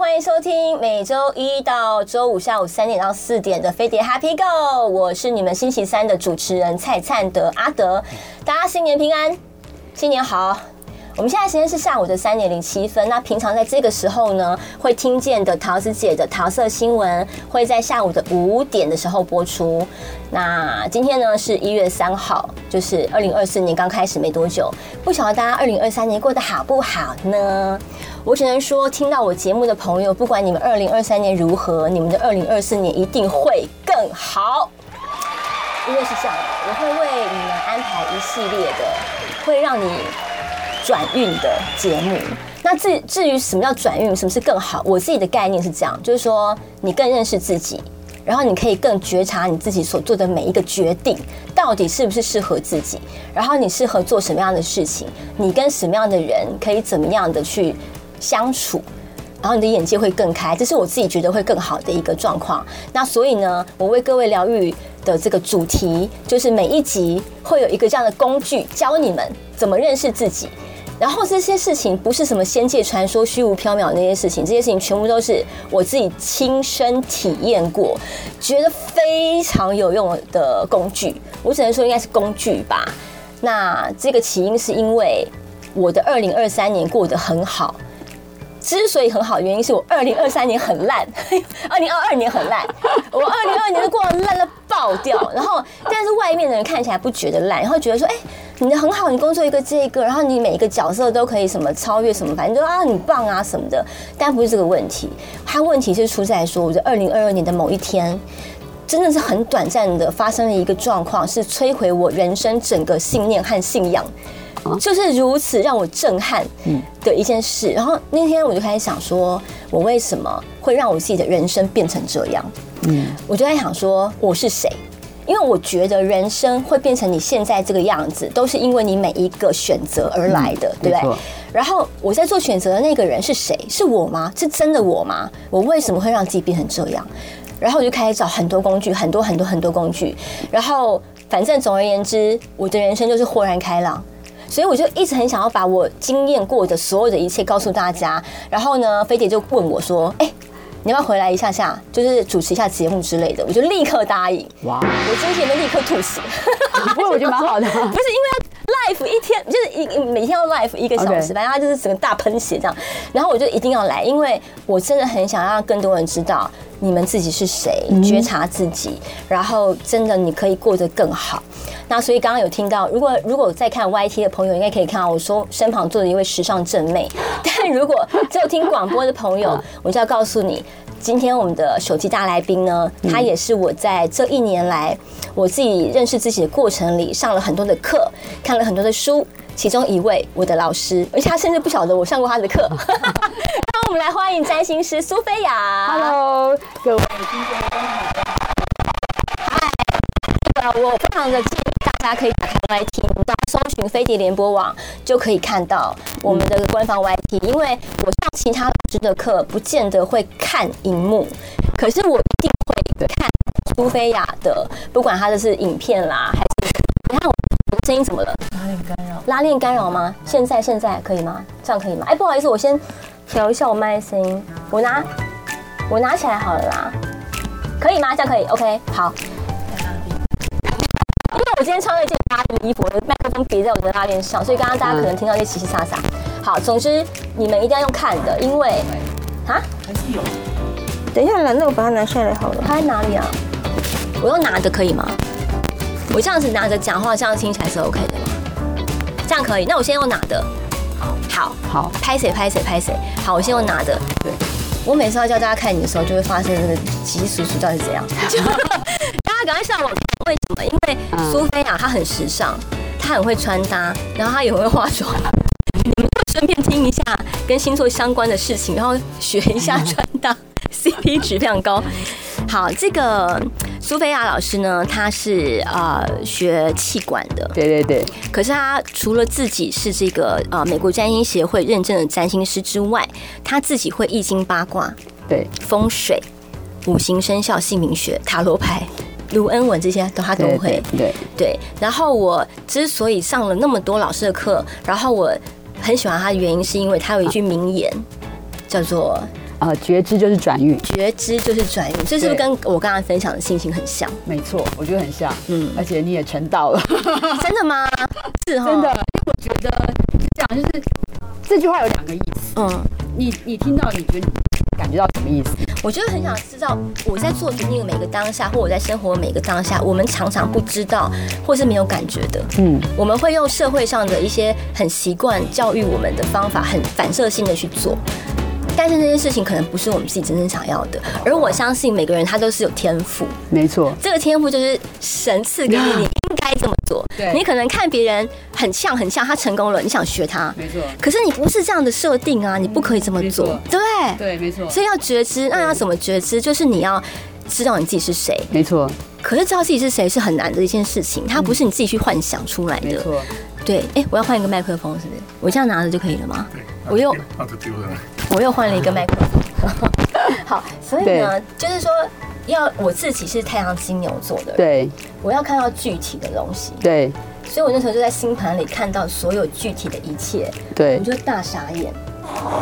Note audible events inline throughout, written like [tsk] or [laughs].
欢迎收听每周一到周五下午三点到四点的飞碟 Happy Go，我是你们星期三的主持人蔡灿德阿德，大家新年平安，新年好。我们现在时间是下午的三点零七分。那平常在这个时候呢，会听见的桃子姐的桃色新闻会在下午的五点的时候播出。那今天呢是一月三号，就是二零二四年刚开始没多久。不晓得大家二零二三年过得好不好呢？我只能说，听到我节目的朋友，不管你们二零二三年如何，你们的二零二四年一定会更好。因为是这样的，我会为你们安排一系列的，会让你。转运的节目，那至至于什么叫转运，什么是更好？我自己的概念是这样，就是说你更认识自己，然后你可以更觉察你自己所做的每一个决定到底是不是适合自己，然后你适合做什么样的事情，你跟什么样的人可以怎么样的去相处，然后你的眼界会更开，这是我自己觉得会更好的一个状况。那所以呢，我为各位疗愈的这个主题，就是每一集会有一个这样的工具，教你们怎么认识自己。然后这些事情不是什么仙界传说、虚无缥缈那些事情，这些事情全部都是我自己亲身体验过，觉得非常有用的工具。我只能说应该是工具吧。那这个起因是因为我的二零二三年过得很好。之所以很好，原因是我二零二三年很烂，[laughs] 二零二二年很烂，我二零二二年都过得烂到爆掉。然后，但是外面的人看起来不觉得烂，然后觉得说，哎、你的很好，你工作一个接一个，然后你每一个角色都可以什么超越什么，反正就啊，很棒啊什么的。但不是这个问题，它问题是出在说，我觉得二零二二年的某一天，真的是很短暂的发生了一个状况，是摧毁我人生整个信念和信仰。就是如此让我震撼的一件事。然后那天我就开始想说，我为什么会让我自己的人生变成这样？嗯，我就在想说，我是谁？因为我觉得人生会变成你现在这个样子，都是因为你每一个选择而来的，对不对？然后我在做选择的那个人是谁？是我吗？是真的我吗？我为什么会让自己变成这样？然后我就开始找很多工具，很多很多很多工具。然后反正总而言之，我的人生就是豁然开朗。所以我就一直很想要把我经验过的所有的一切告诉大家。然后呢，飞姐就问我说：“哎，你要不要回来一下下，就是主持一下节目之类的？”我就立刻答应。哇！我之前就立刻吐血。不过我觉得蛮好的，[laughs] 不是因为。Live 一天就是一每天要 life 一个小时，反正他就是整个大喷血这样。然后我就一定要来，因为我真的很想让更多人知道你们自己是谁，觉察自己，然后真的你可以过得更好。那所以刚刚有听到，如果如果在看 YT 的朋友，应该可以看到我说身旁坐着一位时尚正妹。但如果只有听广播的朋友，[laughs] 我就要告诉你。今天我们的手机大来宾呢，他也是我在这一年来我自己认识自己的过程里上了很多的课，看了很多的书，其中一位我的老师，而且他甚至不晓得我上过他的课。[laughs] 让我们来欢迎占星师苏菲亚。Hello，各位听众朋友们，嗨，这个我非常的建议大家可以打开来听到搜寻飞碟联播网就可以看到我们的官方 YT，因为我上其他老师。的课不见得会看荧幕，可是我一定会看苏菲亚的，不管他的是影片啦，还是你看我声音怎么了？拉链干扰？拉链干扰吗？现在现在可以吗？这样可以吗？哎，不好意思，我先调一下我麦的声音，我拿我拿起来好了啦，可以吗？这样可以？OK，好。因为我今天穿了一件拉链衣服，我的麦别在我的拉链上，所以刚刚大家可能听到一些稀稀沙沙。好，总之你们一定要用看的，因为啊，还是有。等一下，那我把它拿下来好了。它在哪里啊？我用拿的可以吗？我这样子拿着讲话，这样听起来是 OK 的吗？这样可以。那我先用拿的。好，好，好，拍谁拍谁拍谁。好，我先用拿的。对。我每次要教大家看你的时候，就会发生这个急叔叔到底是怎样？[laughs] [laughs] 大家赶快上网。为什么？因为苏菲亚她很时尚，她很会穿搭，然后他也会化妆。你们就顺便听一下跟星座相关的事情，然后学一下穿搭，[laughs] CP 值非常高。好，这个苏菲亚老师呢，她是呃学气管的，对对对。可是她除了自己是这个呃美国占星协会认证的占星师之外，她自己会易经八卦，对，风水、五行生肖、姓名学、塔罗牌。卢恩文这些都他都会，对对，对。然后我之所以上了那么多老师的课，然后我很喜欢他的原因，是因为他有一句名言，叫做呃，觉知就是转运，觉知就是转运，这是不是跟我刚刚分享的心情很像？没错，我觉得很像。嗯，而且你也成道了，[laughs] 真的吗？是哈，真的。因为我觉得这样就是这句话有两个意思。嗯，你你听到，你觉得感觉到什么意思？我觉得很想知道，我在做决定的每个当下，或我在生活的每个当下，我们常常不知道，或是没有感觉的。嗯，我们会用社会上的一些很习惯教育我们的方法，很反射性的去做。但是那件事情可能不是我们自己真正想要的，而我相信每个人他都是有天赋，没错，这个天赋就是神赐给你，你应该这么做。[laughs] 对，你可能看别人很像很像，他成功了，你想学他，没错。可是你不是这样的设定啊，你不可以这么做，对对？对，没错。所以要觉知，那要怎么觉知？就是你要知道你自己是谁，没错。可是知道自己是谁是很难的一件事情，它不是你自己去幻想出来的，没错。对，哎，我要换一个麦克风，是不是？我这样拿着就可以了吗？我又 [laughs] 我又换了一个麦克风。[laughs] 好，所以呢，就是说，要我自己是太阳金牛座的人，对，我要看到具体的东西，对，所以我那时候就在星盘里看到所有具体的一切，对，我就大傻眼。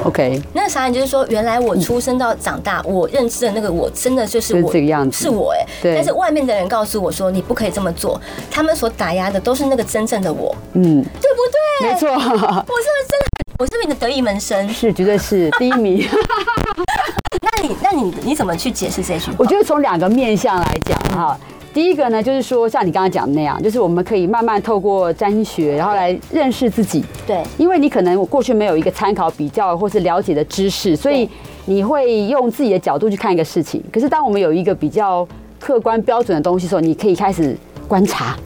OK，那个傻眼就是说，原来我出生到长大，我认知的那个我，真的就是我这个样子，是我哎，对。但是外面的人告诉我说，你不可以这么做，他们所打压的都是那个真正的我，嗯，对不对？没错，[laughs] 我是不是真的？我是不是你的得意门生？是，绝对是第一名。[laughs] 那你，那你，你怎么去解释这句话？我觉得从两个面向来讲哈，第一个呢，就是说像你刚刚讲的那样，就是我们可以慢慢透过占学，然后来认识自己。对，因为你可能我过去没有一个参考、比较或是了解的知识，所以你会用自己的角度去看一个事情。可是当我们有一个比较客观标准的东西的时候，你可以开始观察。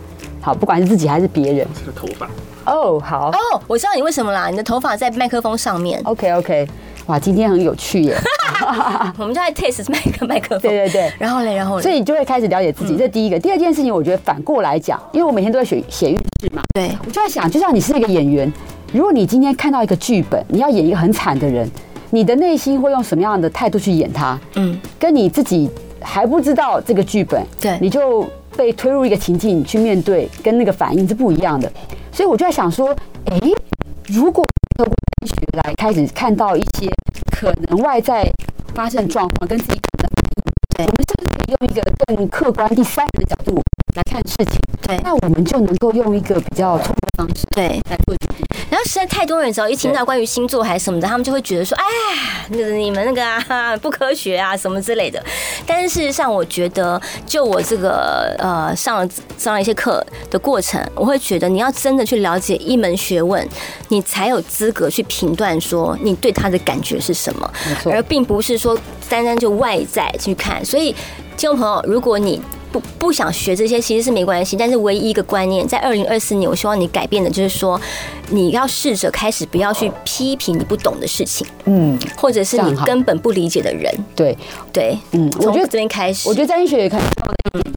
好，不管是自己还是别人。这个头发。哦，oh, 好哦，oh, 我知道你为什么啦，你的头发在麦克风上面。OK OK，哇，今天很有趣耶。[laughs] 我们就在 test 麦克麦克风。对对对，然后嘞，然后嘞，所以你就会开始了解自己，嗯、这是第一个。第二件事情，我觉得反过来讲，因为我每天都在写写运势嘛。对，我就在想，就像你是一个演员，如果你今天看到一个剧本，你要演一个很惨的人，你的内心会用什么样的态度去演他？嗯，跟你自己还不知道这个剧本，对，你就被推入一个情境去面对，跟那个反应是不一样的。所以我就在想说。哎，如果来开始看到一些可能外在发生状况跟自己可能反应，我们是不是可以用一个更客观第三人的角度来看事情？对，那我们就能够用一个比较聪明的方式对来做。然后实在太多人只要一听到关于星座还是什么的，他们就会觉得说：“哎，那个你们那个啊 [laughs] 不科学啊什么之类的。”但是事实上，我觉得就我这个呃上了上了一些课的过程，我会觉得你要真的去了解一门学问，你才有资格去评断说你对他的感觉是什么，而并不是说单单就外在去看。所以，听众朋友，如果你不不想学这些其实是没关系，但是唯一一个观念，在二零二四年，我希望你改变的就是说，你要试着开始不要去批评你不懂的事情，嗯，或者是你根本不理解的人，对。对，嗯，我觉得这边开始，我觉得占星学也可以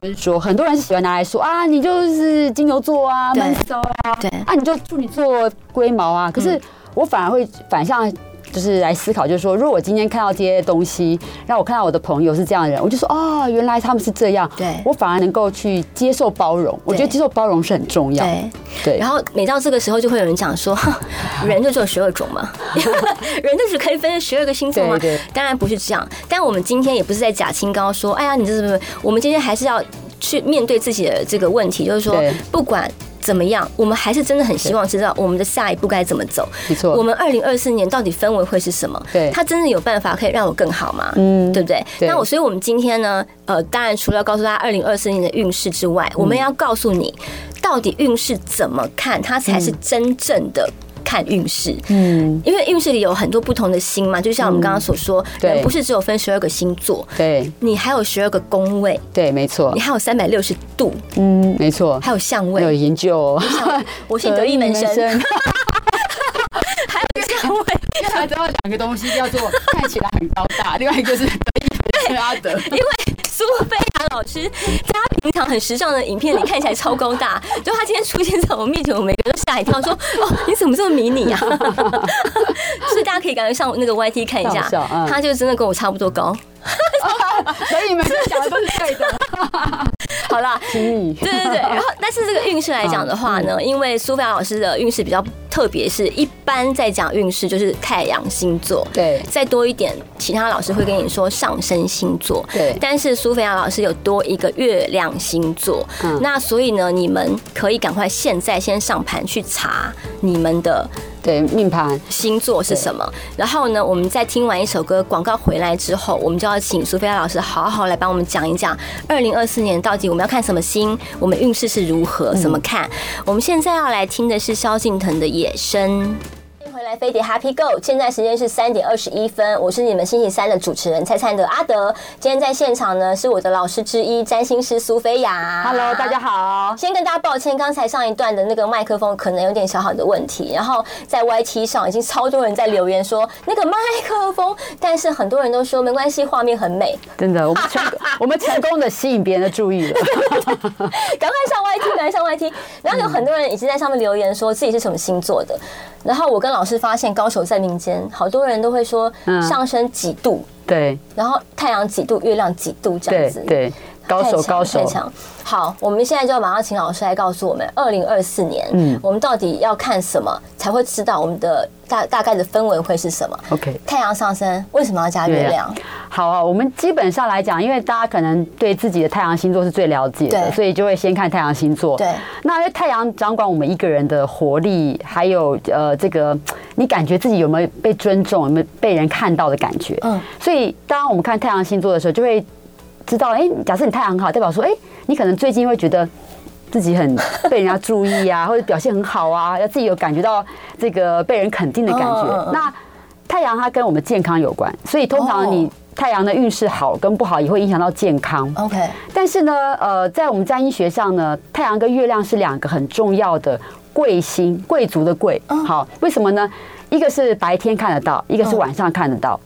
就是说，很多人是喜欢拿来说啊，你就是金牛座啊，闷骚啊，对。啊，你就处女座龟毛啊，可是我反而会反向。就是来思考，就是说，如果我今天看到这些东西，让我看到我的朋友是这样的人，我就说，哦，原来他们是这样。对，我反而能够去接受包容。我觉得接受包容是很重要。对，对。然后每到这个时候，就会有人讲说，[laughs] 人就只有十二种嘛，[laughs] 人就只可以分十二个星座吗？对，当然不是这样。但我们今天也不是在假清高说，哎呀，你这是不是？我们今天还是要去面对自己的这个问题，就是说，不管。怎么样？我们还是真的很希望知道我们的下一步该怎么走。没错，我们二零二四年到底氛围会是什么？对，他真的有办法可以让我更好吗？嗯，对不对？那我，所以我们今天呢，呃，当然除了要告诉大家二零二四年的运势之外，我们要告诉你，到底运势怎么看，它才是真正的。看运势，嗯，因为运势里有很多不同的星嘛，就像我们刚刚所说，对。不是只有分十二个星座，对，你还有十二个宫位，对，没错，你还有三百六十度，嗯，没错，还有相位，有研究，我是得意门生，[laughs] [laughs] 还有相位，[laughs] 他知道两个东西叫做看起来很高大，另外一个是得意门生阿德，因为。苏菲亚老师在她平常很时尚的影片里看起来超高大，[laughs] 就她今天出现在我面前，我每个都吓一跳，说：[laughs] “哦，你怎么这么迷你呀？” [laughs] 所以大家可以赶快上那个 YT 看一下，她就真的跟我差不多高。所以你们讲的都是对的。[laughs] 好啦，[laughs] 对对对。然后，但是这个运势来讲的话呢，因为苏菲亚老师的运势比较特别，是一般在讲运势就是太阳星座，对，再多一点，其他老师会跟你说上升星座，对。但是苏菲亚老师有多一个月亮星座，那所以呢，你们可以赶快现在先上盘去查你们的。对，命盘星座是什么？然后呢，我们在听完一首歌广告回来之后，我们就要请苏菲亚老师好好来帮我们讲一讲，二零二四年到底我们要看什么星，我们运势是如何，怎么看？我们现在要来听的是萧敬腾的《野生》。来飞碟 Happy Go，现在时间是三点二十一分，我是你们星期三的主持人蔡灿德阿德。今天在现场呢，是我的老师之一占星师苏菲亚。Hello，大家好。先跟大家抱歉，刚才上一段的那个麦克风可能有点小小的问题，然后在 YT 上已经超多人在留言说那个麦克风，但是很多人都说没关系，画面很美。真的，我们成我们成功的吸引别人的注意了。[laughs] 赶快上 YT，赶快上 YT。然后有很多人已经在上面留言说自己是什么星座的，然后我跟老师。发现高手在民间，好多人都会说上升几度，嗯、对，然后太阳几度，月亮几度这样子，对，对高手高手太强。好，我们现在就马上请老师来告诉我们，二零二四年，嗯，我们到底要看什么才会知道我们的大大概的氛围会是什么？OK，太阳上升为什么要加月亮？好啊，我们基本上来讲，因为大家可能对自己的太阳星座是最了解的，所以就会先看太阳星座。对，那因为太阳掌管我们一个人的活力，还有呃这个你感觉自己有没有被尊重，有没有被人看到的感觉？嗯，所以当我们看太阳星座的时候，就会知道，哎，假设你太阳很好，代表说，哎。你可能最近会觉得自己很 [laughs] 被人家注意啊，或者表现很好啊，要自己有感觉到这个被人肯定的感觉。那太阳它跟我们健康有关，所以通常你太阳的运势好跟不好也会影响到健康。OK。但是呢，呃，在我们占星学上呢，太阳跟月亮是两个很重要的贵星，贵族的贵。好，为什么呢？一个是白天看得到，一个是晚上看得到。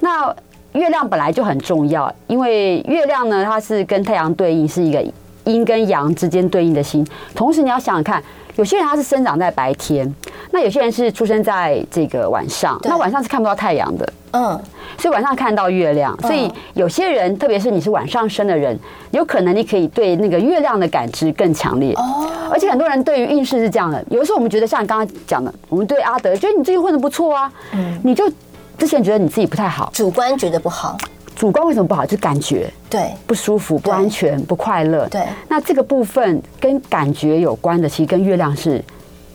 那月亮本来就很重要，因为月亮呢，它是跟太阳对应，是一个阴跟阳之间对应的星。同时，你要想想看，有些人他是生长在白天，那有些人是出生在这个晚上，那晚上是看不到太阳的，嗯，所以晚上看到月亮。所以有些人，特别是你是晚上生的人，有可能你可以对那个月亮的感知更强烈。哦，而且很多人对于运势是这样的，有的时候我们觉得像刚刚讲的，我们对阿德觉得你最近混的不错啊，嗯，你就。之前觉得你自己不太好，主观觉得不好，主观为什么不好？就是感觉对不舒服、不安全、不快乐。对，那这个部分跟感觉有关的，其实跟月亮是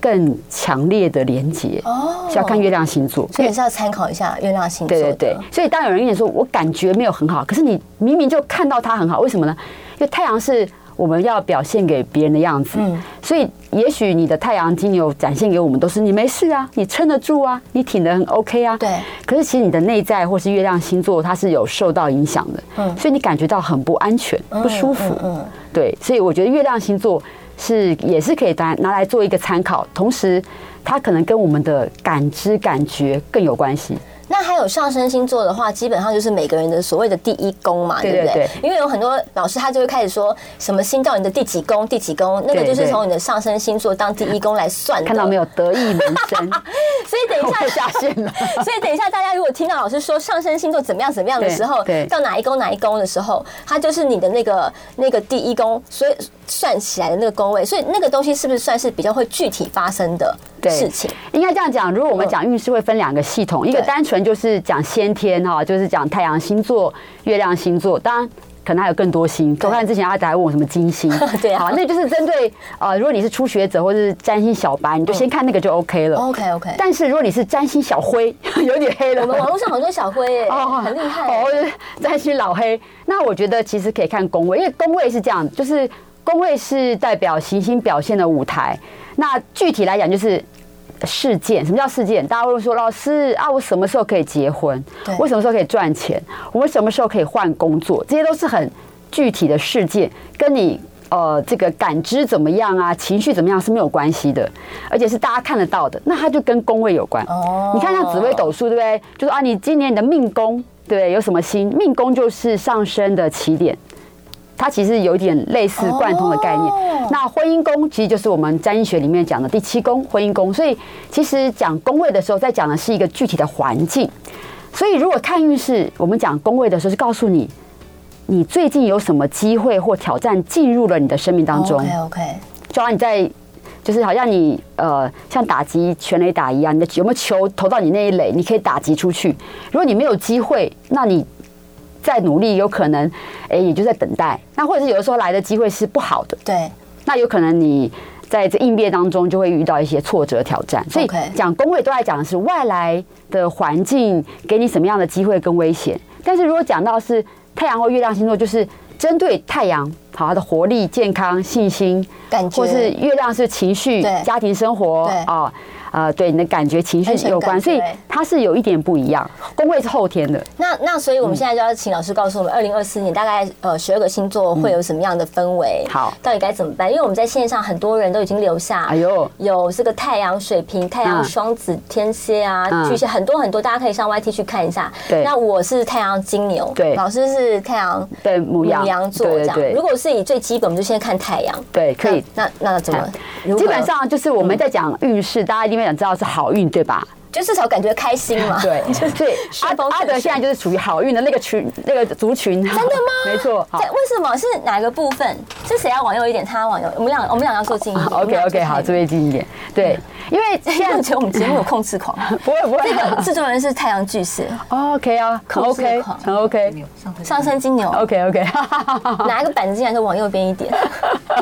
更强烈的连接哦。是要看月亮星座，所以是要参考一下月亮星座。对对对。所以当有人跟你说我感觉没有很好，可是你明明就看到它很好，为什么呢？因为太阳是。我们要表现给别人的样子，所以也许你的太阳金牛展现给我们都是你没事啊，你撑得住啊，你挺得很 OK 啊。对。可是其实你的内在或是月亮星座，它是有受到影响的。嗯。所以你感觉到很不安全、不舒服。嗯。对，所以我觉得月亮星座是也是可以拿拿来做一个参考，同时它可能跟我们的感知感觉更有关系。那还有上升星座的话，基本上就是每个人的所谓的第一宫嘛，对不对？因为有很多老师他就会开始说什么星到你的第几宫，第几宫，那个就是从你的上升星座当第一宫来算的。看到没有，得意门生。所以等一下下线了。所以等一下，[laughs] [laughs] 大家如果听到老师说上升星座怎么样怎么样的时候，到哪一宫哪一宫的时候，它就是你的那个那个第一宫，所以算起来的那个宫位。所以那个东西是不是算是比较会具体发生的事情？应该这样讲。如果我们讲运势，会分两个系统，一个单纯。就是讲先天哈，就是讲太阳星座、月亮星座，当然可能还有更多星。我看之前阿仔还问我什么金星，[laughs] 对啊，那就是针对呃，如果你是初学者或者是占星小白，你就先看那个就 OK 了。OK OK。但是如果你是占星小灰，[laughs] 有点黑了。我们网络上好多小灰哎，[laughs] 哦，很厉害哦，占星老黑。那我觉得其实可以看宫位，因为宫位是这样，就是宫位是代表行星表现的舞台。那具体来讲就是。事件，什么叫事件？大家会说，老师啊，我什么时候可以结婚？我什么时候可以赚钱？我什么时候可以换工作？这些都是很具体的事件，跟你呃这个感知怎么样啊，情绪怎么样是没有关系的，而且是大家看得到的。那它就跟宫位有关。哦，你看像紫微斗数，对不对？就是啊，你今年你的命宫，对，有什么星？命宫就是上升的起点。它其实有点类似贯通的概念。那婚姻宫其实就是我们占星学里面讲的第七宫婚姻宫。所以其实讲宫位的时候，在讲的是一个具体的环境。所以如果看运势，我们讲宫位的时候，是告诉你你最近有什么机会或挑战进入了你的生命当中？OK OK，就好像你在，就是好像你呃，像打击全垒打一样，你的有没有球投到你那一垒，你可以打击出去。如果你没有机会，那你再努力，有可能哎，也就在等待。那或者是有的时候来的机会是不好的，对，那有可能你在这应变当中就会遇到一些挫折挑战。所以讲工位都在讲的是外来的环境给你什么样的机会跟危险。但是如果讲到是太阳或月亮星座，就是针对太阳，好，它的活力、健康、信心，感觉，或是月亮是情绪、家庭生活啊。呃，对你的感觉、情绪有关，所以它是有一点不一样。宫位是后天的。那那所以我们现在就要请老师告诉我们，二零二四年大概呃十二个星座会有什么样的氛围？好，到底该怎么办？因为我们在线上很多人都已经留下，哎呦，有这个太阳水瓶、太阳双子、天蝎啊、巨蟹，很多很多，大家可以上 YT 去看一下。对，那我是太阳金牛，对，老师是太阳对母羊座这样。如果是以最基本，我们就先看太阳。对，可以。那那怎么？基本上就是我们在讲运势，大家一定会想知道是好运，对吧？就至少感觉开心嘛。对，[laughs] 所以阿阿德现在就是属于好运的那个群，那个族群。真的吗？没错。对，为什么是哪个部分？是谁要往右一点？他要往右。我们俩，我们俩要做近一点。OK OK，好，这边近一点。对，因为 [laughs] 现在觉得我们节目有控制狂。[laughs] 不会不会。这个制作人是太阳巨蟹。OK 啊，很 OK，很 OK。上升金牛。OK OK。拿一个板子进来，就往右边一点。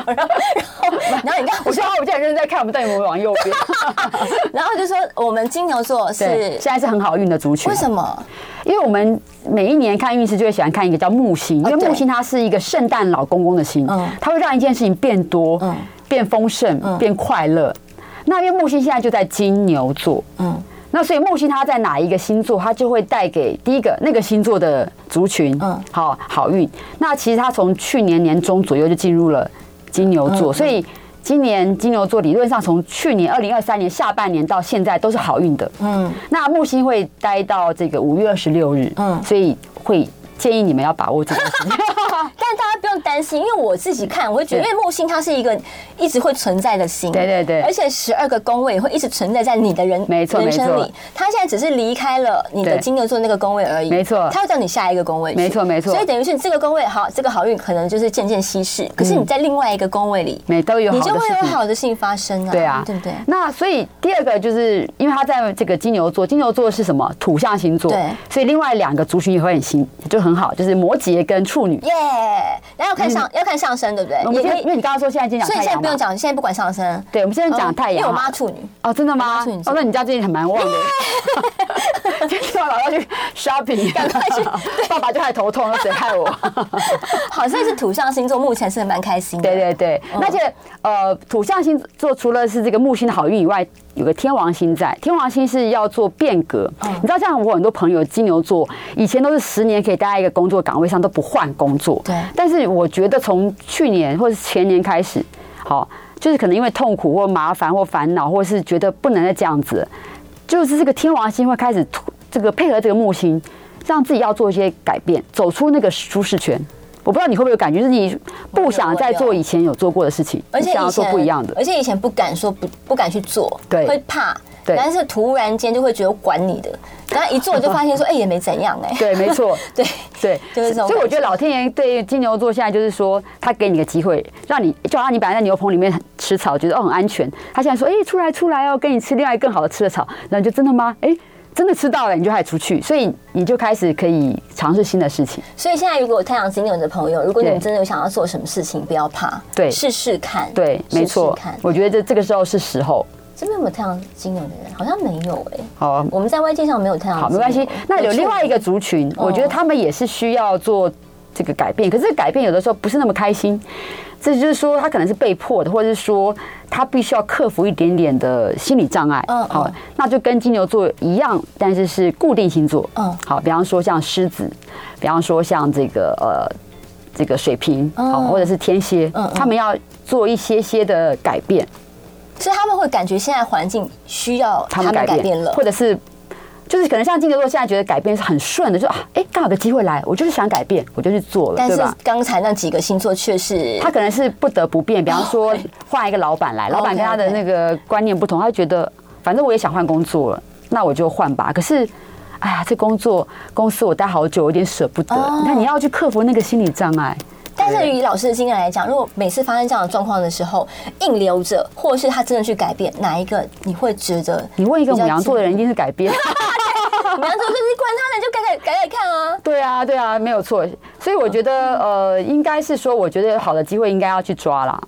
然后然后你看，我现在我现在认真在看，我们到底有没有往右边？[laughs] 然后就说我们金牛座是。现在是很好运的族群，为什么？因为我们每一年看运势就会喜欢看一个叫木星，因为木星它是一个圣诞老公公的星，它会让一件事情变多、变丰盛、变快乐。那因为木星现在就在金牛座，嗯，那所以木星它在哪一个星座，它就会带给第一个那个星座的族群，嗯，好好运。那其实它从去年年中左右就进入了金牛座，所以。今年金牛座理论上从去年二零二三年下半年到现在都是好运的，嗯，那木星会待到这个五月二十六日，嗯，所以会。建议你们要把握这个时间，[laughs] 但大家不用担心，因为我自己看，我会觉得，因为木星它是一个一直会存在的星，对对对，而且十二个宫位会一直存在在你的人没错人生里，它现在只是离开了你的金牛座那个宫位而已，没错，它会到你下一个宫位，没错没错，所以等于是这个宫位好，这个好运可能就是渐渐稀释，可是你在另外一个宫位里，每都有你就会有好的事情发生啊，对啊，对不对？那所以第二个就是因为它在这个金牛座，金牛座是什么？土象星座，对，所以另外两个族群也会很新，就很好，就是摩羯。跟处女耶，然后要看上要看上升，对不对？也可以，因为你刚刚说现在今天讲，所以现在不用讲，现在不管上升。对，我们现在讲太阳。因为我妈处女哦，真的吗？哦，那你家最近很蛮旺的。[laughs] 今天我老要去 shopping，[laughs] 赶快去。[laughs] 爸爸就还头痛，谁害我？好像是土象星座，目前是蛮开心的。对对对，而且呃，土象星座除了是这个木星的好运以外，有个天王星在，天王星是要做变革。你知道，像我很多朋友金牛座，以前都是十年可以待在一个工作岗位上都不换工作。对。但是我觉得从去年或是前年开始，好，就是可能因为痛苦或麻烦或烦恼，或是觉得不能再这样子，就是这个天王星会开始这个配合这个木星，让自己要做一些改变，走出那个舒适圈。我不知道你会不会有感觉，就是你不想再做以前有做过的事情，而且想要做不一样的，而且以前不敢说不不敢去做，对，会怕，对，但是突然间就会觉得管你的，然后一做就发现说，哎，也没怎样，哎，[laughs] 对，没错，[laughs] 对。对，就是这种。所以我觉得老天爷对金牛座现在就是说，他给你个机会，让你就好像你本来在牛棚里面吃草，觉得哦很安全，他现在说，哎，出来出来哦，给你吃另外更好的吃的草，然后就真的吗？哎。真的吃到了，你就开始出去，所以你就开始可以尝试新的事情。所以现在，如果有太阳金牛的朋友，如果你们真的有想要做什么事情，不要怕，对，试试看，对，没错。看，我觉得这这个时候是时候。这边有没有太阳金牛的人？好像没有哎。好，啊我们在外界上没有太阳。好，没关系。那有另外一个族群，我觉得他们也是需要做这个改变，可是改变有的时候不是那么开心。这就是说，他可能是被迫的，或者是说他必须要克服一点点的心理障碍。嗯，好，那就跟金牛座一样，但是是固定星座。嗯，好，比方说像狮子，比方说像这个呃这个水瓶，好，或者是天蝎，嗯，他们要做一些些的改变，所以他们会感觉现在环境需要他们改变了，或者是。就是可能像金牛座现在觉得改变是很顺的，就啊，哎，刚好的机会来，我就是想改变，我就去做了，但是刚才那几个星座却是他可能是不得不变，比方说换一个老板来，老板跟他的那个观念不同，他觉得反正我也想换工作了，那我就换吧。可是哎呀，这工作公司我待好久，有点舍不得。那、哦、你要去克服那个心理障碍。但是以老师的经验来讲，如果每次发生这样的状况的时候，硬留着，或者是他真的去改变，哪一个你会觉得？你问一个牡羊座的人，一定是改变。[laughs] 牡羊座就是管他呢，就改改改改看啊。对啊，对啊，没有错。所以我觉得，呃，应该是说，我觉得有好的机会应该要去抓啦。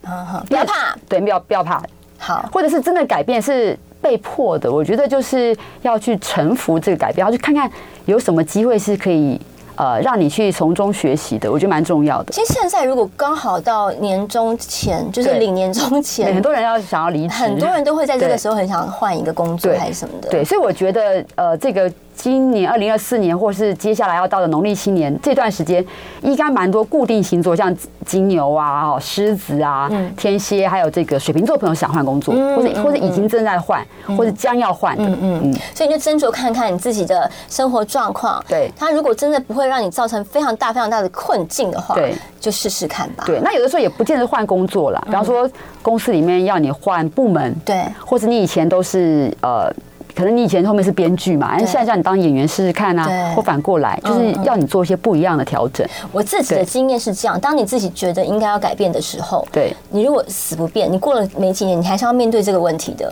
不要怕，对，不要不要怕。好，或者是真的改变是被迫的，我觉得就是要去臣服这个改变，要去看看有什么机会是可以。呃，让你去从中学习的，我觉得蛮重要的。其实现在如果刚好到年终前，就是领年终前，很多人要想要离职，很多人都会在这个时候很想换一个工作还是什么的。对，所以我觉得呃，这个。今年二零二四年，或是接下来要到的农历新年这段时间，应该蛮多固定星座，像金牛啊、狮子啊、天蝎，还有这个水瓶座朋友想换工作，或者或者已经正在换，或者将要换的。嗯嗯。所以你就斟酌看看你自己的生活状况。对。他如果真的不会让你造成非常大非常大的困境的话，对，就试试看吧。对。那有的时候也不见得换工作了，比方说公司里面要你换部门，对，或者你以前都是呃。可能你以前后面是编剧嘛，哎，现在叫你当演员试试看啊，或反过来，就是要你做一些不一样的调整。我自己的经验是这样：当你自己觉得应该要改变的时候，对，你如果死不变，你过了没几年，你还是要面对这个问题的。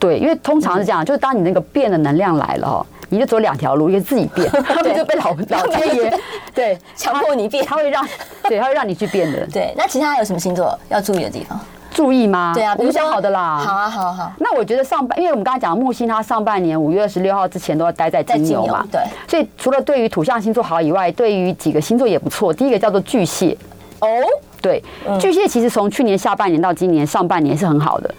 对，因为通常是这样，就是当你那个变的能量来了哈，你就走两条路，一个自己变，[laughs] 他们就被老老天爷 [laughs] 对强迫你变，他会让对，他会让你去变的。对，那其他还有什么星座要注意的地方？注意吗？对啊，我们讲好的啦。好啊，好好。那我觉得上半，因为我们刚才讲木星，它上半年五月二十六号之前都要待在金牛嘛。对。所以除了对于土象星座好以外，对于几个星座也不错。第一个叫做巨蟹。哦。对，巨蟹其实从去年下半年到今年上半年是很好的。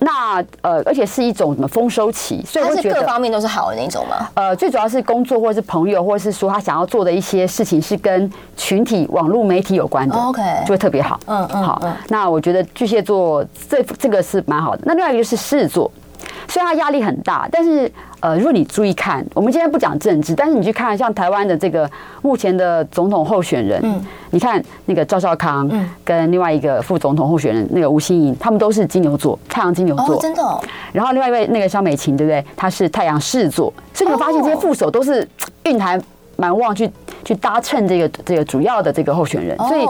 那呃，而且是一种什么丰收期，所以我觉得各方面都是好的那种吗？呃，最主要是工作或者是朋友，或者是说他想要做的一些事情是跟群体、网络媒体有关的，OK，就会特别好。嗯嗯，好。那我觉得巨蟹座这这个是蛮好的。那另外一个就是狮子座。虽然他压力很大，但是呃，如果你注意看，我们今天不讲政治，但是你去看像台湾的这个目前的总统候选人，嗯，你看那个赵少康，嗯，跟另外一个副总统候选人那个吴欣颖，他们都是金牛座，太阳金牛座，真的。然后另外一位那个肖美琴，对不对？她是太阳狮子座，所以你会发现这些副手都是运还蛮旺去。去搭衬这个这个主要的这个候选人，所以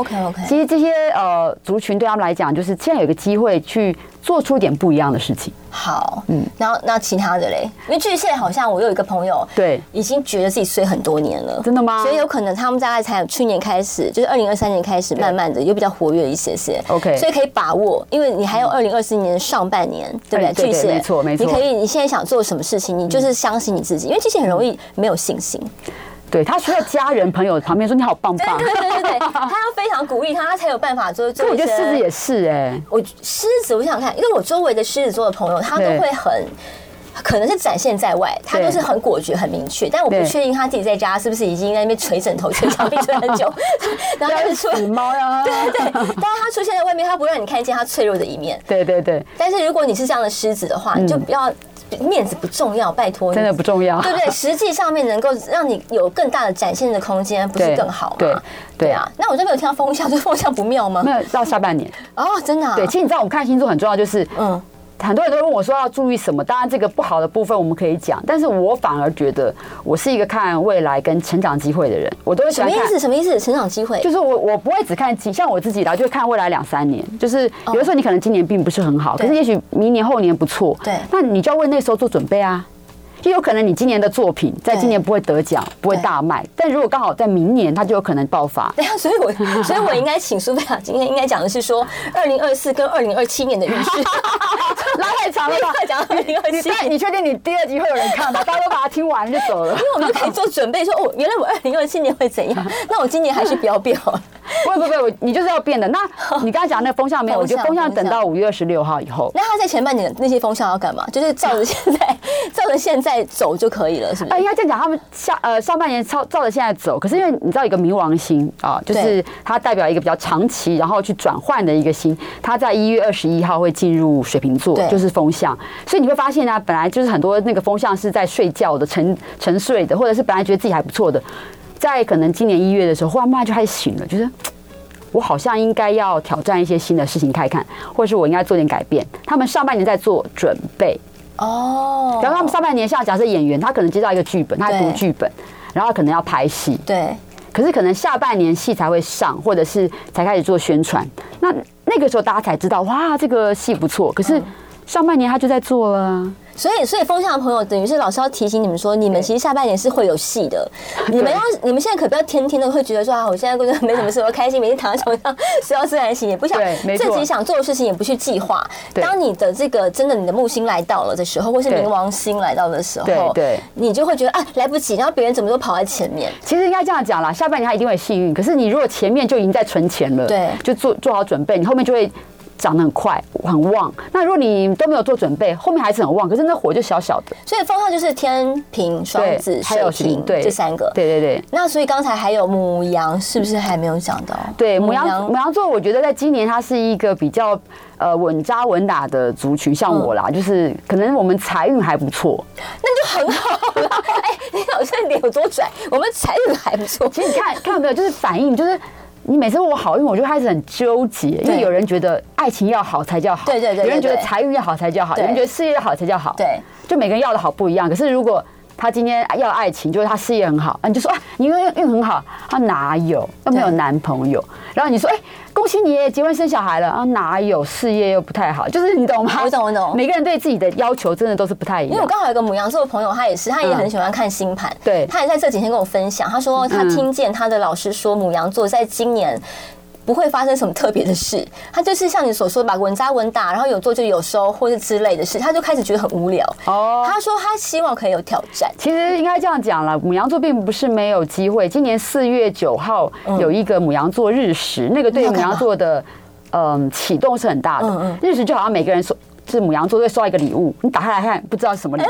其实这些呃族群对他们来讲，就是现在有个机会去做出一点不一样的事情。好，嗯，然后那其他的嘞，因为巨蟹好像我有一个朋友，对，已经觉得自己衰很多年了，真的吗？所以有可能他们大概才去年开始，就是二零二三年开始，慢慢的又比较活跃一些些。OK，所以可以把握，因为你还有二零二四年上半年，对不对？巨蟹，没错没错，你可以你现在想做什么事情，你就是相信你自己，因为巨蟹很容易没有信心。对，他需要家人朋友旁边说，你好棒棒，对对对对对，[laughs] 他要非常鼓励他，他才有办法做做。我觉得狮子也是哎，我狮子我想想看，因为我周围的狮子座的朋友，他都会很可能是展现在外，他都是很果决、很明确，但我不确定他自己在家是不是已经在那边捶枕头、捶墙壁捶很久，[laughs] 然后是出猫呀，[laughs] 对对对，但是他出现在外面，他不让你看见他脆弱的一面，对对对。但是如果你是这样的狮子的话，你就不要。面子不重要，拜托，真的不重要，对不对？[laughs] 实际上面能够让你有更大的展现的空间，不是更好吗？对，对啊。那我这边有听到风向，这风向不妙吗？没有，到下半年哦，真的、啊。对，其实你知道，我们看星座很重要，就是嗯。很多人都问我说要注意什么？当然，这个不好的部分我们可以讲，但是我反而觉得我是一个看未来跟成长机会的人，我都会喜欢看。什么意思？什么意思？成长机会就是我我不会只看像我自己来，就看未来两三年。就是有的时候你可能今年并不是很好，可是也许明年后年不错。对，那你就要为那时候做准备啊。就有可能你今年的作品在今年不会得奖，不会大卖，但如果刚好在明年，它就有可能爆发。对啊，所以我所以我应该请苏菲亚今天应该讲的是说，二零二四跟二零二七年的运势拉 [laughs] 太长了吧？讲二零二七，你确定你第二集会有人看吗？大家都把它听完就走了，因为我们就可以做准备说，哦，原来我二零二七年会怎样？那我今年还是不要变了。[laughs] 不不不，你就是要变的。那 [laughs] 你刚才讲那个风向没有？我觉得风向等到五月二十六号以后。那他在前半年那些风向要干嘛？就是照着现在，照着现在走就可以了，是不是？啊，应该这样讲，他们下呃上半年照照着现在走。可是因为你知道一个冥王星啊，就是它代表一个比较长期然后去转换的一个星，它在一月二十一号会进入水瓶座，就是风向。所以你会发现呢，本来就是很多那个风向是在睡觉的、沉沉睡的，或者是本来觉得自己还不错的。在可能今年一月的时候，忽然慢慢就开始醒了，就是 [tsk] 我好像应该要挑战一些新的事情看看，或者是我应该做点改变。他们上半年在做准备，哦，然后他们上半年像假设演员，他可能接到一个剧本，他读剧本，然后可能要拍戏，对。可是可能下半年戏才会上，或者是才开始做宣传。那那个时候大家才知道，哇，这个戏不错。可是上半年他就在做了。所以，所以风向的朋友等于是老师要提醒你们说，你们其实下半年是会有戏的。你们要，你们现在可不要天天的会觉得说啊，我现在工作没什么事，我开心，每天躺在床上睡到自然醒，也不想自己想做的事情，也不去计划。当你的这个真的你的木星来到了的时候，或是冥王星来到的时候，对，你就会觉得啊，来不及，然后别人怎么都跑在前面。其实应该这样讲啦，下半年他一定会幸运。可是你如果前面就已经在存钱了，对，就做做好准备，你后面就会。长得很快，很旺。那如果你都没有做准备，后面还是很旺，可是那火就小小的。所以风象就是天平、双子、水瓶，对这三个。对对对。那所以刚才还有母羊，是不是还没有讲到？对，母羊母羊座，我觉得在今年它是一个比较呃稳扎稳打的族群，像我啦，就是可能我们财运还不错，那就很好了。[laughs] 哎，你老师脸有多拽？我们财运还不错。其实你看看到没有，就是反应就是。你每次问我好运，我就开始很纠结，因为有人觉得爱情要好才叫好，对对对，有人觉得财运要好才叫好，有人觉得事业要好才叫好，对，就每个人要的好不一样。可是如果他今天要爱情，就是他事业很好，你就说啊，你运运很好，他哪有？又没有男朋友。然后你说，哎。恭喜你结婚生小孩了啊？哪有事业又不太好？就是你懂吗？我懂，我懂。每个人对自己的要求真的都是不太一样。因为我刚好有个母羊座的朋友，他也是，他也很喜欢看星盘。对，他也在这几天跟我分享，他说他听见他的老师说，母羊座在今年。不会发生什么特别的事，他就是像你所说的吧，稳扎稳打，然后有做就有收，或是之类的事，他就开始觉得很无聊。哦，他说他希望可以有挑战。其实应该这样讲了，牡羊座并不是没有机会。今年四月九号有一个牡羊座日食，那个对牡羊座的嗯启动是很大的。嗯日食就好像每个人说是母羊座会收到一个礼物，你打开来看，不知道是什么礼物。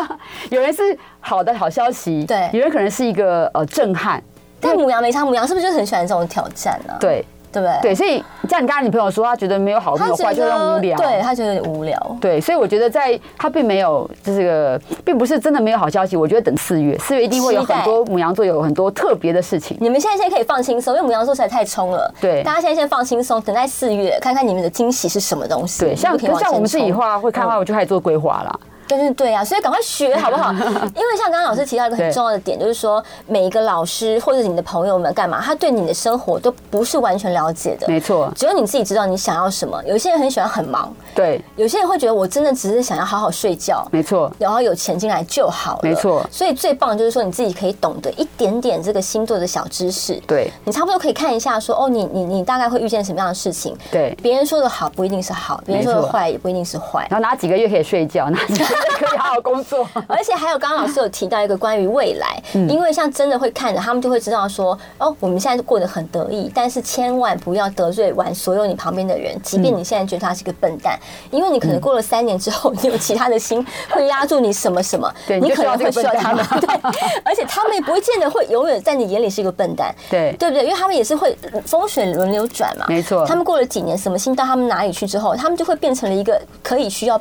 [laughs] 有人是好的好消息，对，有人可能是一个呃震撼。但母羊没差，母羊是不是就很喜欢这种挑战呢？对。对不对？对，所以像你刚才女朋友说，她觉得没有好没有坏，就是无聊。对，她觉得有点无聊。对，所以我觉得在她并没有这个，并不是真的没有好消息。我觉得等四月，四月一定会有很多母羊座有很多特别的事情。你们现在先可以放轻松，因为母羊座实在太冲了。对，大家现在先放轻松，等待四月看看你们的惊喜是什么东西。对，像像我们自己话会看画，我就开始做规划了。就是对啊，所以赶快学好不好？因为像刚刚老师提到一个很重要的点，就是说每一个老师或者你的朋友们干嘛，他对你的生活都不是完全了解的。没错，只有你自己知道你想要什么。有些人很喜欢很忙，对；有些人会觉得我真的只是想要好好睡觉，没错，然后有钱进来就好了，没错。所以最棒就是说你自己可以懂得一点点这个星座的小知识，对，你差不多可以看一下说哦，你你你大概会遇见什么样的事情？对，别人说的好不一定是好，别人说的坏也不一定是坏。然后哪几个月可以睡觉？哪几个？可以好好工作，[laughs] 而且还有刚刚老师有提到一个关于未来，因为像真的会看着他们就会知道说，哦，我们现在过得很得意，但是千万不要得罪完所有你旁边的人，即便你现在觉得他是个笨蛋，因为你可能过了三年之后，你有其他的心会压住你什么什么，你可能会需要他们，[laughs] 对，而且他们也不会见得会永远在你眼里是一个笨蛋，对，对不对？因为他们也是会风水轮流转嘛，没错，他们过了几年，什么心到他们哪里去之后，他们就会变成了一个可以需要。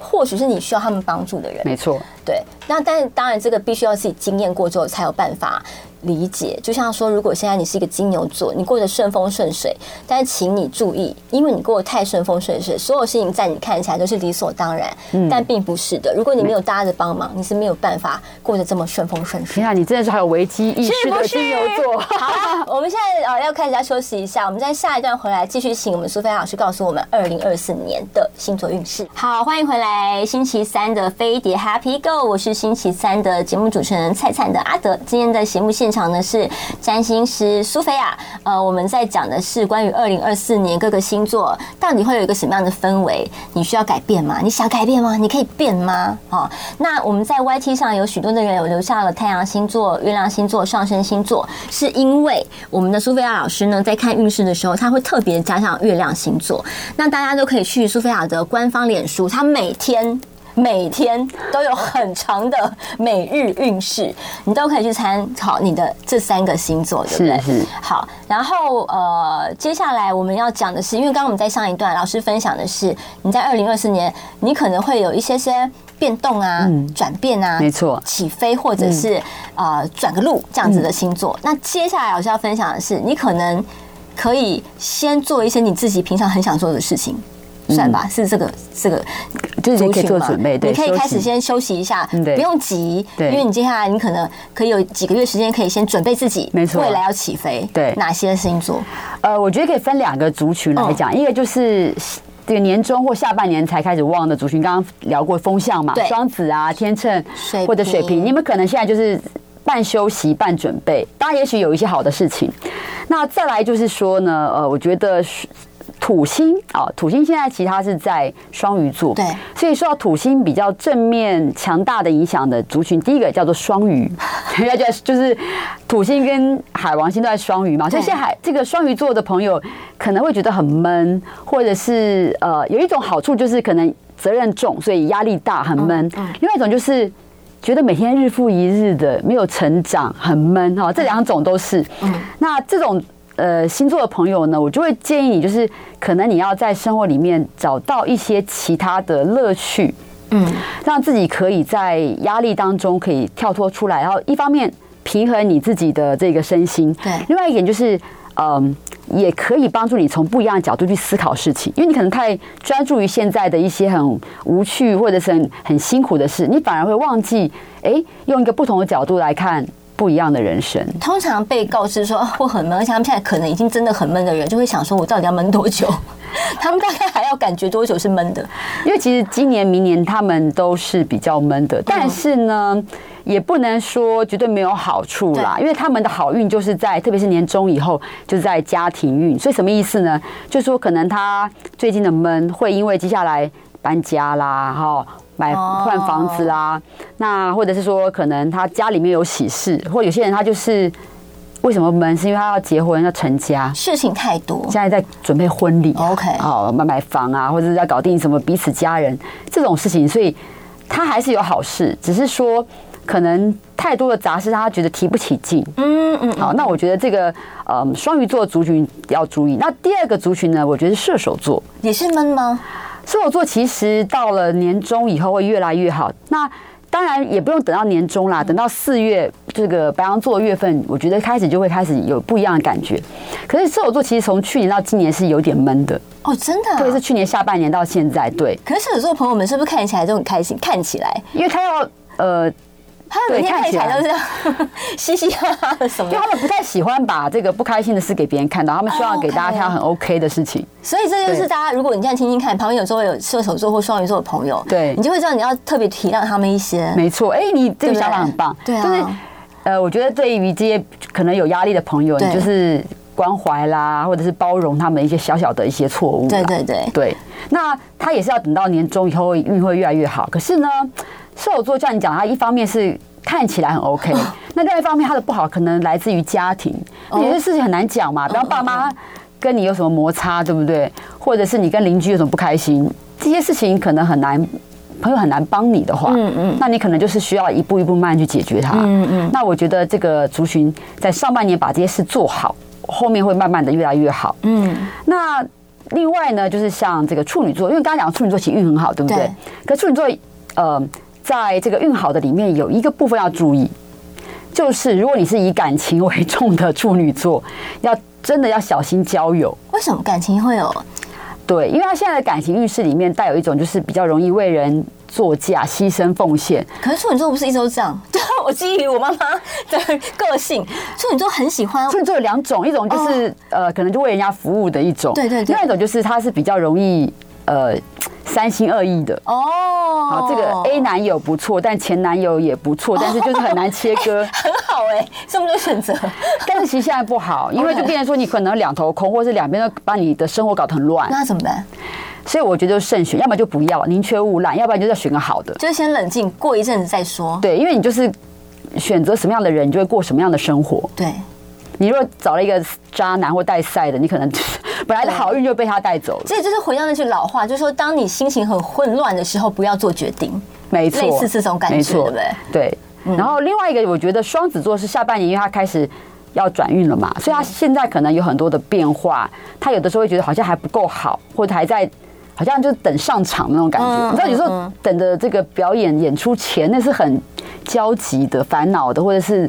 或许是你需要他们帮助的人，没错，对。那但是当然，这个必须要自己经验过之后才有办法。理解，就像说，如果现在你是一个金牛座，你过得顺风顺水，但是请你注意，因为你过得太顺风顺水，所有事情在你看起来都是理所当然，嗯，但并不是的。如果你没有大家的帮忙，你是没有办法过得这么顺风顺水。你看，你真的是还有危机意识的金牛座。好，[laughs] 我们现在呃要开始要休息一下，我们在下一段回来继续请我们苏菲亚老师告诉我们二零二四年的星座运势。好，欢迎回来，星期三的飞碟 Happy Go，我是星期三的节目主持人菜菜的阿德，今天的节目现场呢是占星师苏菲亚，呃，我们在讲的是关于二零二四年各个星座到底会有一个什么样的氛围？你需要改变吗？你想改变吗？你可以变吗？哦，那我们在 YT 上有许多的人有留下了太阳星座、月亮星座、上升星座，是因为我们的苏菲亚老师呢在看运势的时候，他会特别加上月亮星座。那大家都可以去苏菲亚的官方脸书，他每天。每天都有很长的每日运势，你都可以去参考你的这三个星座，对不对？是是。好，然后呃，接下来我们要讲的是，因为刚刚我们在上一段老师分享的是，你在二零二四年你可能会有一些些变动啊、转变啊，没错，起飞或者是呃转个路这样子的星座。那接下来老师要分享的是，你可能可以先做一些你自己平常很想做的事情。算吧，是这个这个就是可以做准备，对，你可以开始先休息一下，不用急，因为你接下来你可能可以有几个月时间可以先准备自己，没错，未来要起飞，对，哪些星座？呃，我觉得可以分两个族群来讲，一个就是。这个年终或下半年才开始旺的族群，刚刚聊过风向嘛，双子啊、天秤或者水瓶，你们可能现在就是半休息半准备，当然也许有一些好的事情。那再来就是说呢，呃，我觉得土星啊，土星现在其他是在双鱼座，对，所以受到土星比较正面强大的影响的族群，第一个叫做双鱼，[laughs] 要叫就是土星跟海王星都在双鱼嘛，所以现在海这个双鱼座的朋友可能会觉得很闷，或者是呃有一种好处就是可能责任重，所以压力大，很闷；另外一种就是觉得每天日复一日的没有成长，很闷哈。这两种都是，那这种。呃，星座的朋友呢，我就会建议你，就是可能你要在生活里面找到一些其他的乐趣，嗯，让自己可以在压力当中可以跳脱出来，然后一方面平衡你自己的这个身心，对，另外一点就是，嗯，也可以帮助你从不一样的角度去思考事情，因为你可能太专注于现在的一些很无趣或者是很很辛苦的事，你反而会忘记，哎，用一个不同的角度来看。不一样的人生，通常被告知说 [laughs] 我很闷，而且他们现在可能已经真的很闷的人，就会想说：我到底要闷多久？[laughs] 他们大概还要感觉多久是闷的？因为其实今年、明年他们都是比较闷的，但是呢，也不能说绝对没有好处啦。因为他们的好运就是在，特别是年终以后，就是在家庭运。所以什么意思呢？就是说可能他最近的闷会因为接下来搬家啦，哈。买换房子啦，oh. 那或者是说，可能他家里面有喜事，或有些人他就是为什么闷？是因为他要结婚要成家，事情太多，现在在准备婚礼，OK，好买买房啊，或者是要搞定什么彼此家人这种事情，所以他还是有好事，只是说可能太多的杂事，他觉得提不起劲。嗯嗯，好，那我觉得这个呃双鱼座族群要注意。那第二个族群呢，我觉得射手座也是闷吗？射手座其实到了年终以后会越来越好。那当然也不用等到年终啦，等到四月这个白羊座月份，我觉得开始就会开始有不一样的感觉。可是射手座其实从去年到今年是有点闷的哦，真的，对，是去年下半年到现在，对。可是射手座朋友们是不是看起来都很开心？看起来，因为他要呃。他们每天看起来都是这样，嘻嘻哈哈的什么？就他们不太喜欢把这个不开心的事给别人看到，他们希望给大家看到很 OK 的事情。所以这就是大家，如果你现在听听看，旁边有时候有射手座或双鱼座的朋友，对，你就会知道你要特别体谅他们一些。没错，哎，你这个想法很棒。对啊，就是呃，我觉得对于这些可能有压力的朋友，你就是关怀啦，或者是包容他们一些小小的一些错误。对对对对。那他也是要等到年终以后运会越来越好。可是呢？射手座像你讲，他一方面是看起来很 [laughs] OK，那另外一方面他的不好可能来自于家庭，有些事情很难讲嘛，比方爸妈跟你有什么摩擦，对不对？或者是你跟邻居有什么不开心，这些事情可能很难，朋友很难帮你的话，嗯嗯，那你可能就是需要一步一步慢慢去解决它，嗯嗯。那我觉得这个族群在上半年把这些事做好，后面会慢慢的越来越好，嗯。那另外呢，就是像这个处女座，因为刚刚讲处女座其实运很好，对不对？可处女座，呃。在这个运好的里面，有一个部分要注意，就是如果你是以感情为重的处女座，要真的要小心交友。为什么感情会有？对，因为他现在的感情运势里面带有一种，就是比较容易为人作嫁、牺牲奉献。可是处女座不是一直都这样？对，[laughs] 我基于我妈妈 [laughs] 的个性，处女座很喜欢。处女座有两种，一种就是呃，可能就为人家服务的一种，对对对。另外一种就是他是比较容易呃。三心二意的哦，好，这个 A 男友不错，但前男友也不错，但是就是很难切割。[laughs] 很好哎，这么多选择，但是其实现在不好，因为就变成说你可能两头空，或是两边都把你的生活搞得很乱。那怎么办？所以我觉得慎选，要么就不要，宁缺毋滥；要不然就要选个好的，就先冷静，过一阵子再说。对，因为你就是选择什么样的人，你就会过什么样的生活。对。你如果找了一个渣男或带赛的，你可能本来的好运就被他带走了。这就是回到那句老话，就是说，当你心情很混乱的时候，不要做决定。没错，类似这种感觉，对不对？对。然后另外一个，我觉得双子座是下半年，因为他开始要转运了嘛，所以他现在可能有很多的变化。他有的时候会觉得好像还不够好，或者还在好像就等上场那种感觉。你知道，有时候等着这个表演演出前，那是很焦急的、烦恼的，或者是。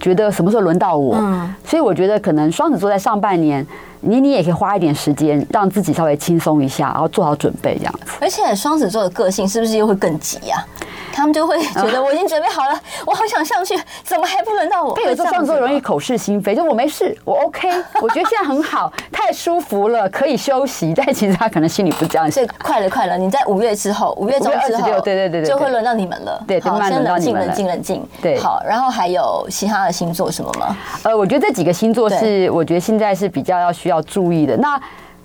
觉得什么时候轮到我？所以我觉得可能双子座在上半年你你也可以花一点时间，让自己稍微轻松一下，然后做好准备这样子。而且双子座的个性是不是又会更急呀？他们就会觉得我已经准备好了，我好想上去，怎么还不轮到我？有时候双子座容易口是心非，就我没事，我 OK，[laughs] 我觉得现在很好，太舒服了，可以休息。但其实他可能心里不这样想。所以快了，快了，你在五月之后，五月中之后，对对对对，就会轮到你们了。对，好，先冷静，冷静，冷静。对，好，然后还有其他的星座什么吗？呃，我觉得这几个星座是我觉得现在是比较要需要注意的。那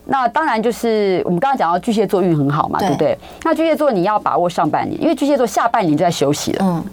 那当然就是我们刚刚讲到巨蟹座运很好嘛，对不对？那巨蟹座你要把握上半年，因为巨蟹座下半年就在休息了，嗯，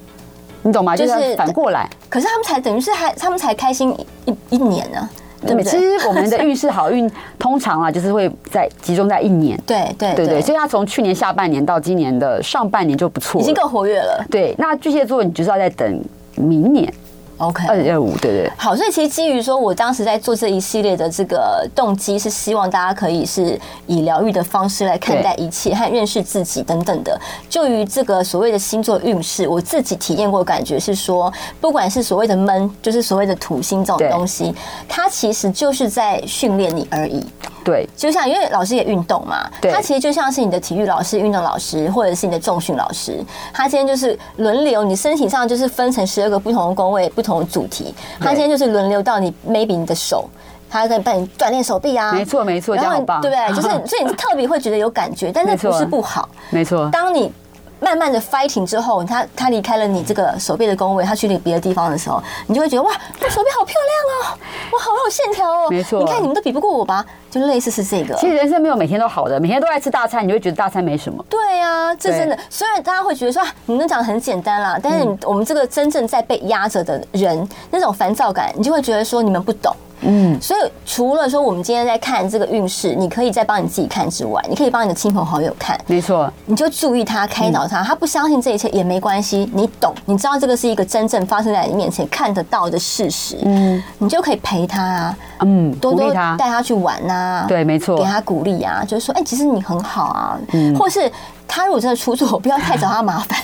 你懂吗？就是反过来，可是他们才等于是还他们才开心一一年呢，对不对？其实我们的运势好运 [laughs] 通常啊，就是会在集中在一年，对对对对，所以他从去年下半年到今年的上半年就不错，已经够活跃了。对，那巨蟹座你就是要在等明年。OK，二点二五，对对。好，所以其实基于说，我当时在做这一系列的这个动机，是希望大家可以是以疗愈的方式来看待一切和认识自己等等的。就于这个所谓的星座运势，我自己体验过，感觉是说，不管是所谓的闷，就是所谓的土星这种东西，它其实就是在训练你而已。对，就像因为老师也运动嘛，对，他其实就像是你的体育老师、运动老师，或者是你的重训老师。他今天就是轮流，你身体上就是分成十二个不同的工位、不同的主题。他今天就是轮流到你，maybe 你的手，他可以帮你锻炼手臂啊。没错没错，这样，对不对？就是所以你特别会觉得有感觉，但那不是不好。没错，当你。慢慢的 fighting 之后，他他离开了你这个手臂的工位，他去了别的地方的时候，你就会觉得哇，我手臂好漂亮哦，哇，好有线条哦。没错，你看你们都比不过我吧？就类似是这个。其实人生没有每天都好的，每天都爱吃大餐，你就会觉得大餐没什么。对呀，这真的。虽然大家会觉得说你们讲的很简单啦，但是我们这个真正在被压着的人，那种烦躁感，你就会觉得说你们不懂。嗯，所以除了说我们今天在看这个运势，你可以再帮你自己看之外，你可以帮你的亲朋好友看。没错，你就注意他，开导他，他不相信这一切也没关系，你懂，你知道这个是一个真正发生在你面前看得到的事实。嗯，你就可以陪他啊，嗯，多多带他去玩呐。对，没错，给他鼓励啊，就是说，哎，其实你很好啊。嗯，或是他如果真的出错，不要太找他麻烦。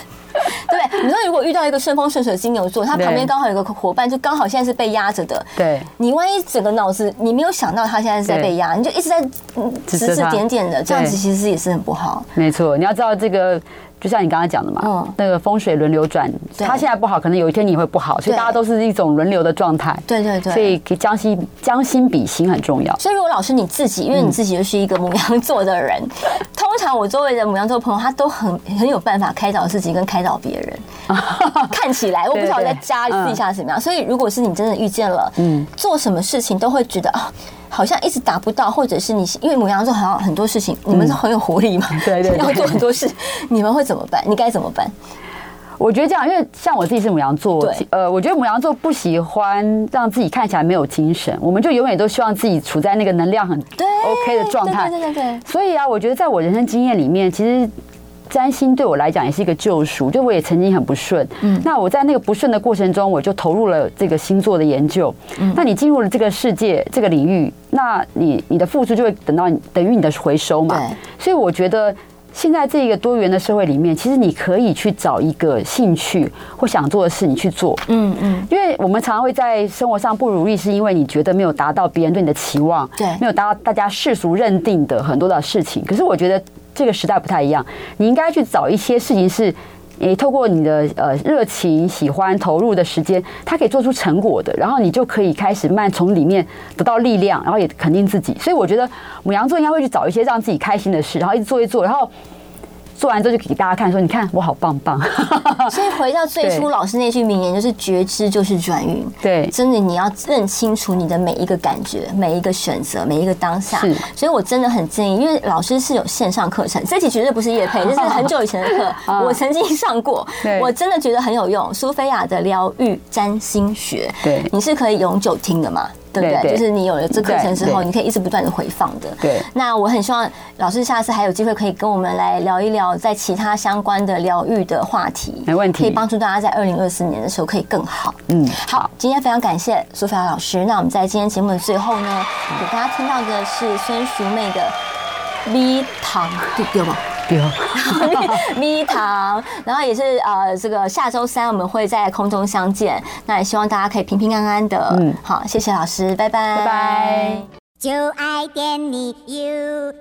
对 [laughs] 不对？你说如果遇到一个顺风顺水的金牛座，他旁边刚好有个伙伴，就刚好现在是被压着的。对，你万一整个脑子你没有想到他现在是在被压，你就一直在指指点点的，这样子其实也是很不好。没错，你要知道这个。就像你刚才讲的嘛，嗯，那个风水轮流转，它现在不好，可能有一天你会不好，所以大家都是一种轮流的状态。对对对，所以将心将心比心很重要。所以如果老师你自己，因为你自己又是一个牡羊座的人，[laughs] 通常我周围的牡羊座朋友，他都很很有办法开导自己跟开导别人。[laughs] 看起来我不知道在家里私底下是怎么样，所以如果是你真的遇见了，嗯，做什么事情都会觉得啊。好像一直达不到，或者是你因为母羊座好像很多事情，你们是很有活力嘛？对对，要做很多事，[laughs] 你们会怎么办？你该怎么办？我觉得这样，因为像我自己是母羊座，呃，我觉得母羊座不喜欢让自己看起来没有精神，我们就永远都希望自己处在那个能量很 OK 的状态。对对对对。所以啊，我觉得在我人生经验里面，其实。占星对我来讲也是一个救赎，就我也曾经很不顺，嗯，那我在那个不顺的过程中，我就投入了这个星座的研究，嗯，那你进入了这个世界这个领域，那你你的付出就会等到等于你的回收嘛，对，所以我觉得现在这个多元的社会里面，其实你可以去找一个兴趣或想做的事，你去做，嗯嗯，因为我们常常会在生活上不如意，是因为你觉得没有达到别人对你的期望，对，没有达到大家世俗认定的很多的事情，可是我觉得。这个时代不太一样，你应该去找一些事情是，你，透过你的呃热情、喜欢、投入的时间，它可以做出成果的，然后你就可以开始慢从里面得到力量，然后也肯定自己。所以我觉得母羊座应该会去找一些让自己开心的事，然后一直做一做，然后。做完之后就给大家看，说你看我好棒棒。[laughs] 所以回到最初老师那句名言，就是觉知就是转运。对，真的你要认清楚你的每一个感觉、每一个选择、每一个当下。是，所以我真的很建议，因为老师是有线上课程，这期绝对不是业配，这是很久以前的课，[laughs] 我曾经上过，我真的觉得很有用。苏菲亚的疗愈占星学，对，你是可以永久听的嘛？对不对？就是你有了这课程之后，你可以一直不断的回放的。对。那我很希望老师下次还有机会可以跟我们来聊一聊在其他相关的疗愈的话题，没问题，可以帮助大家在二零二四年的时候可以更好。嗯，好，今天非常感谢苏菲亚老师。那我们在今天节目的最后呢，给大家听到的是孙淑妹的《V 糖》，对对吗？[laughs] 蜜糖，然后也是呃，这个下周三我们会在空中相见。那也希望大家可以平平安安的，嗯，好，谢谢老师，拜拜，拜拜。就爱点你 UFO。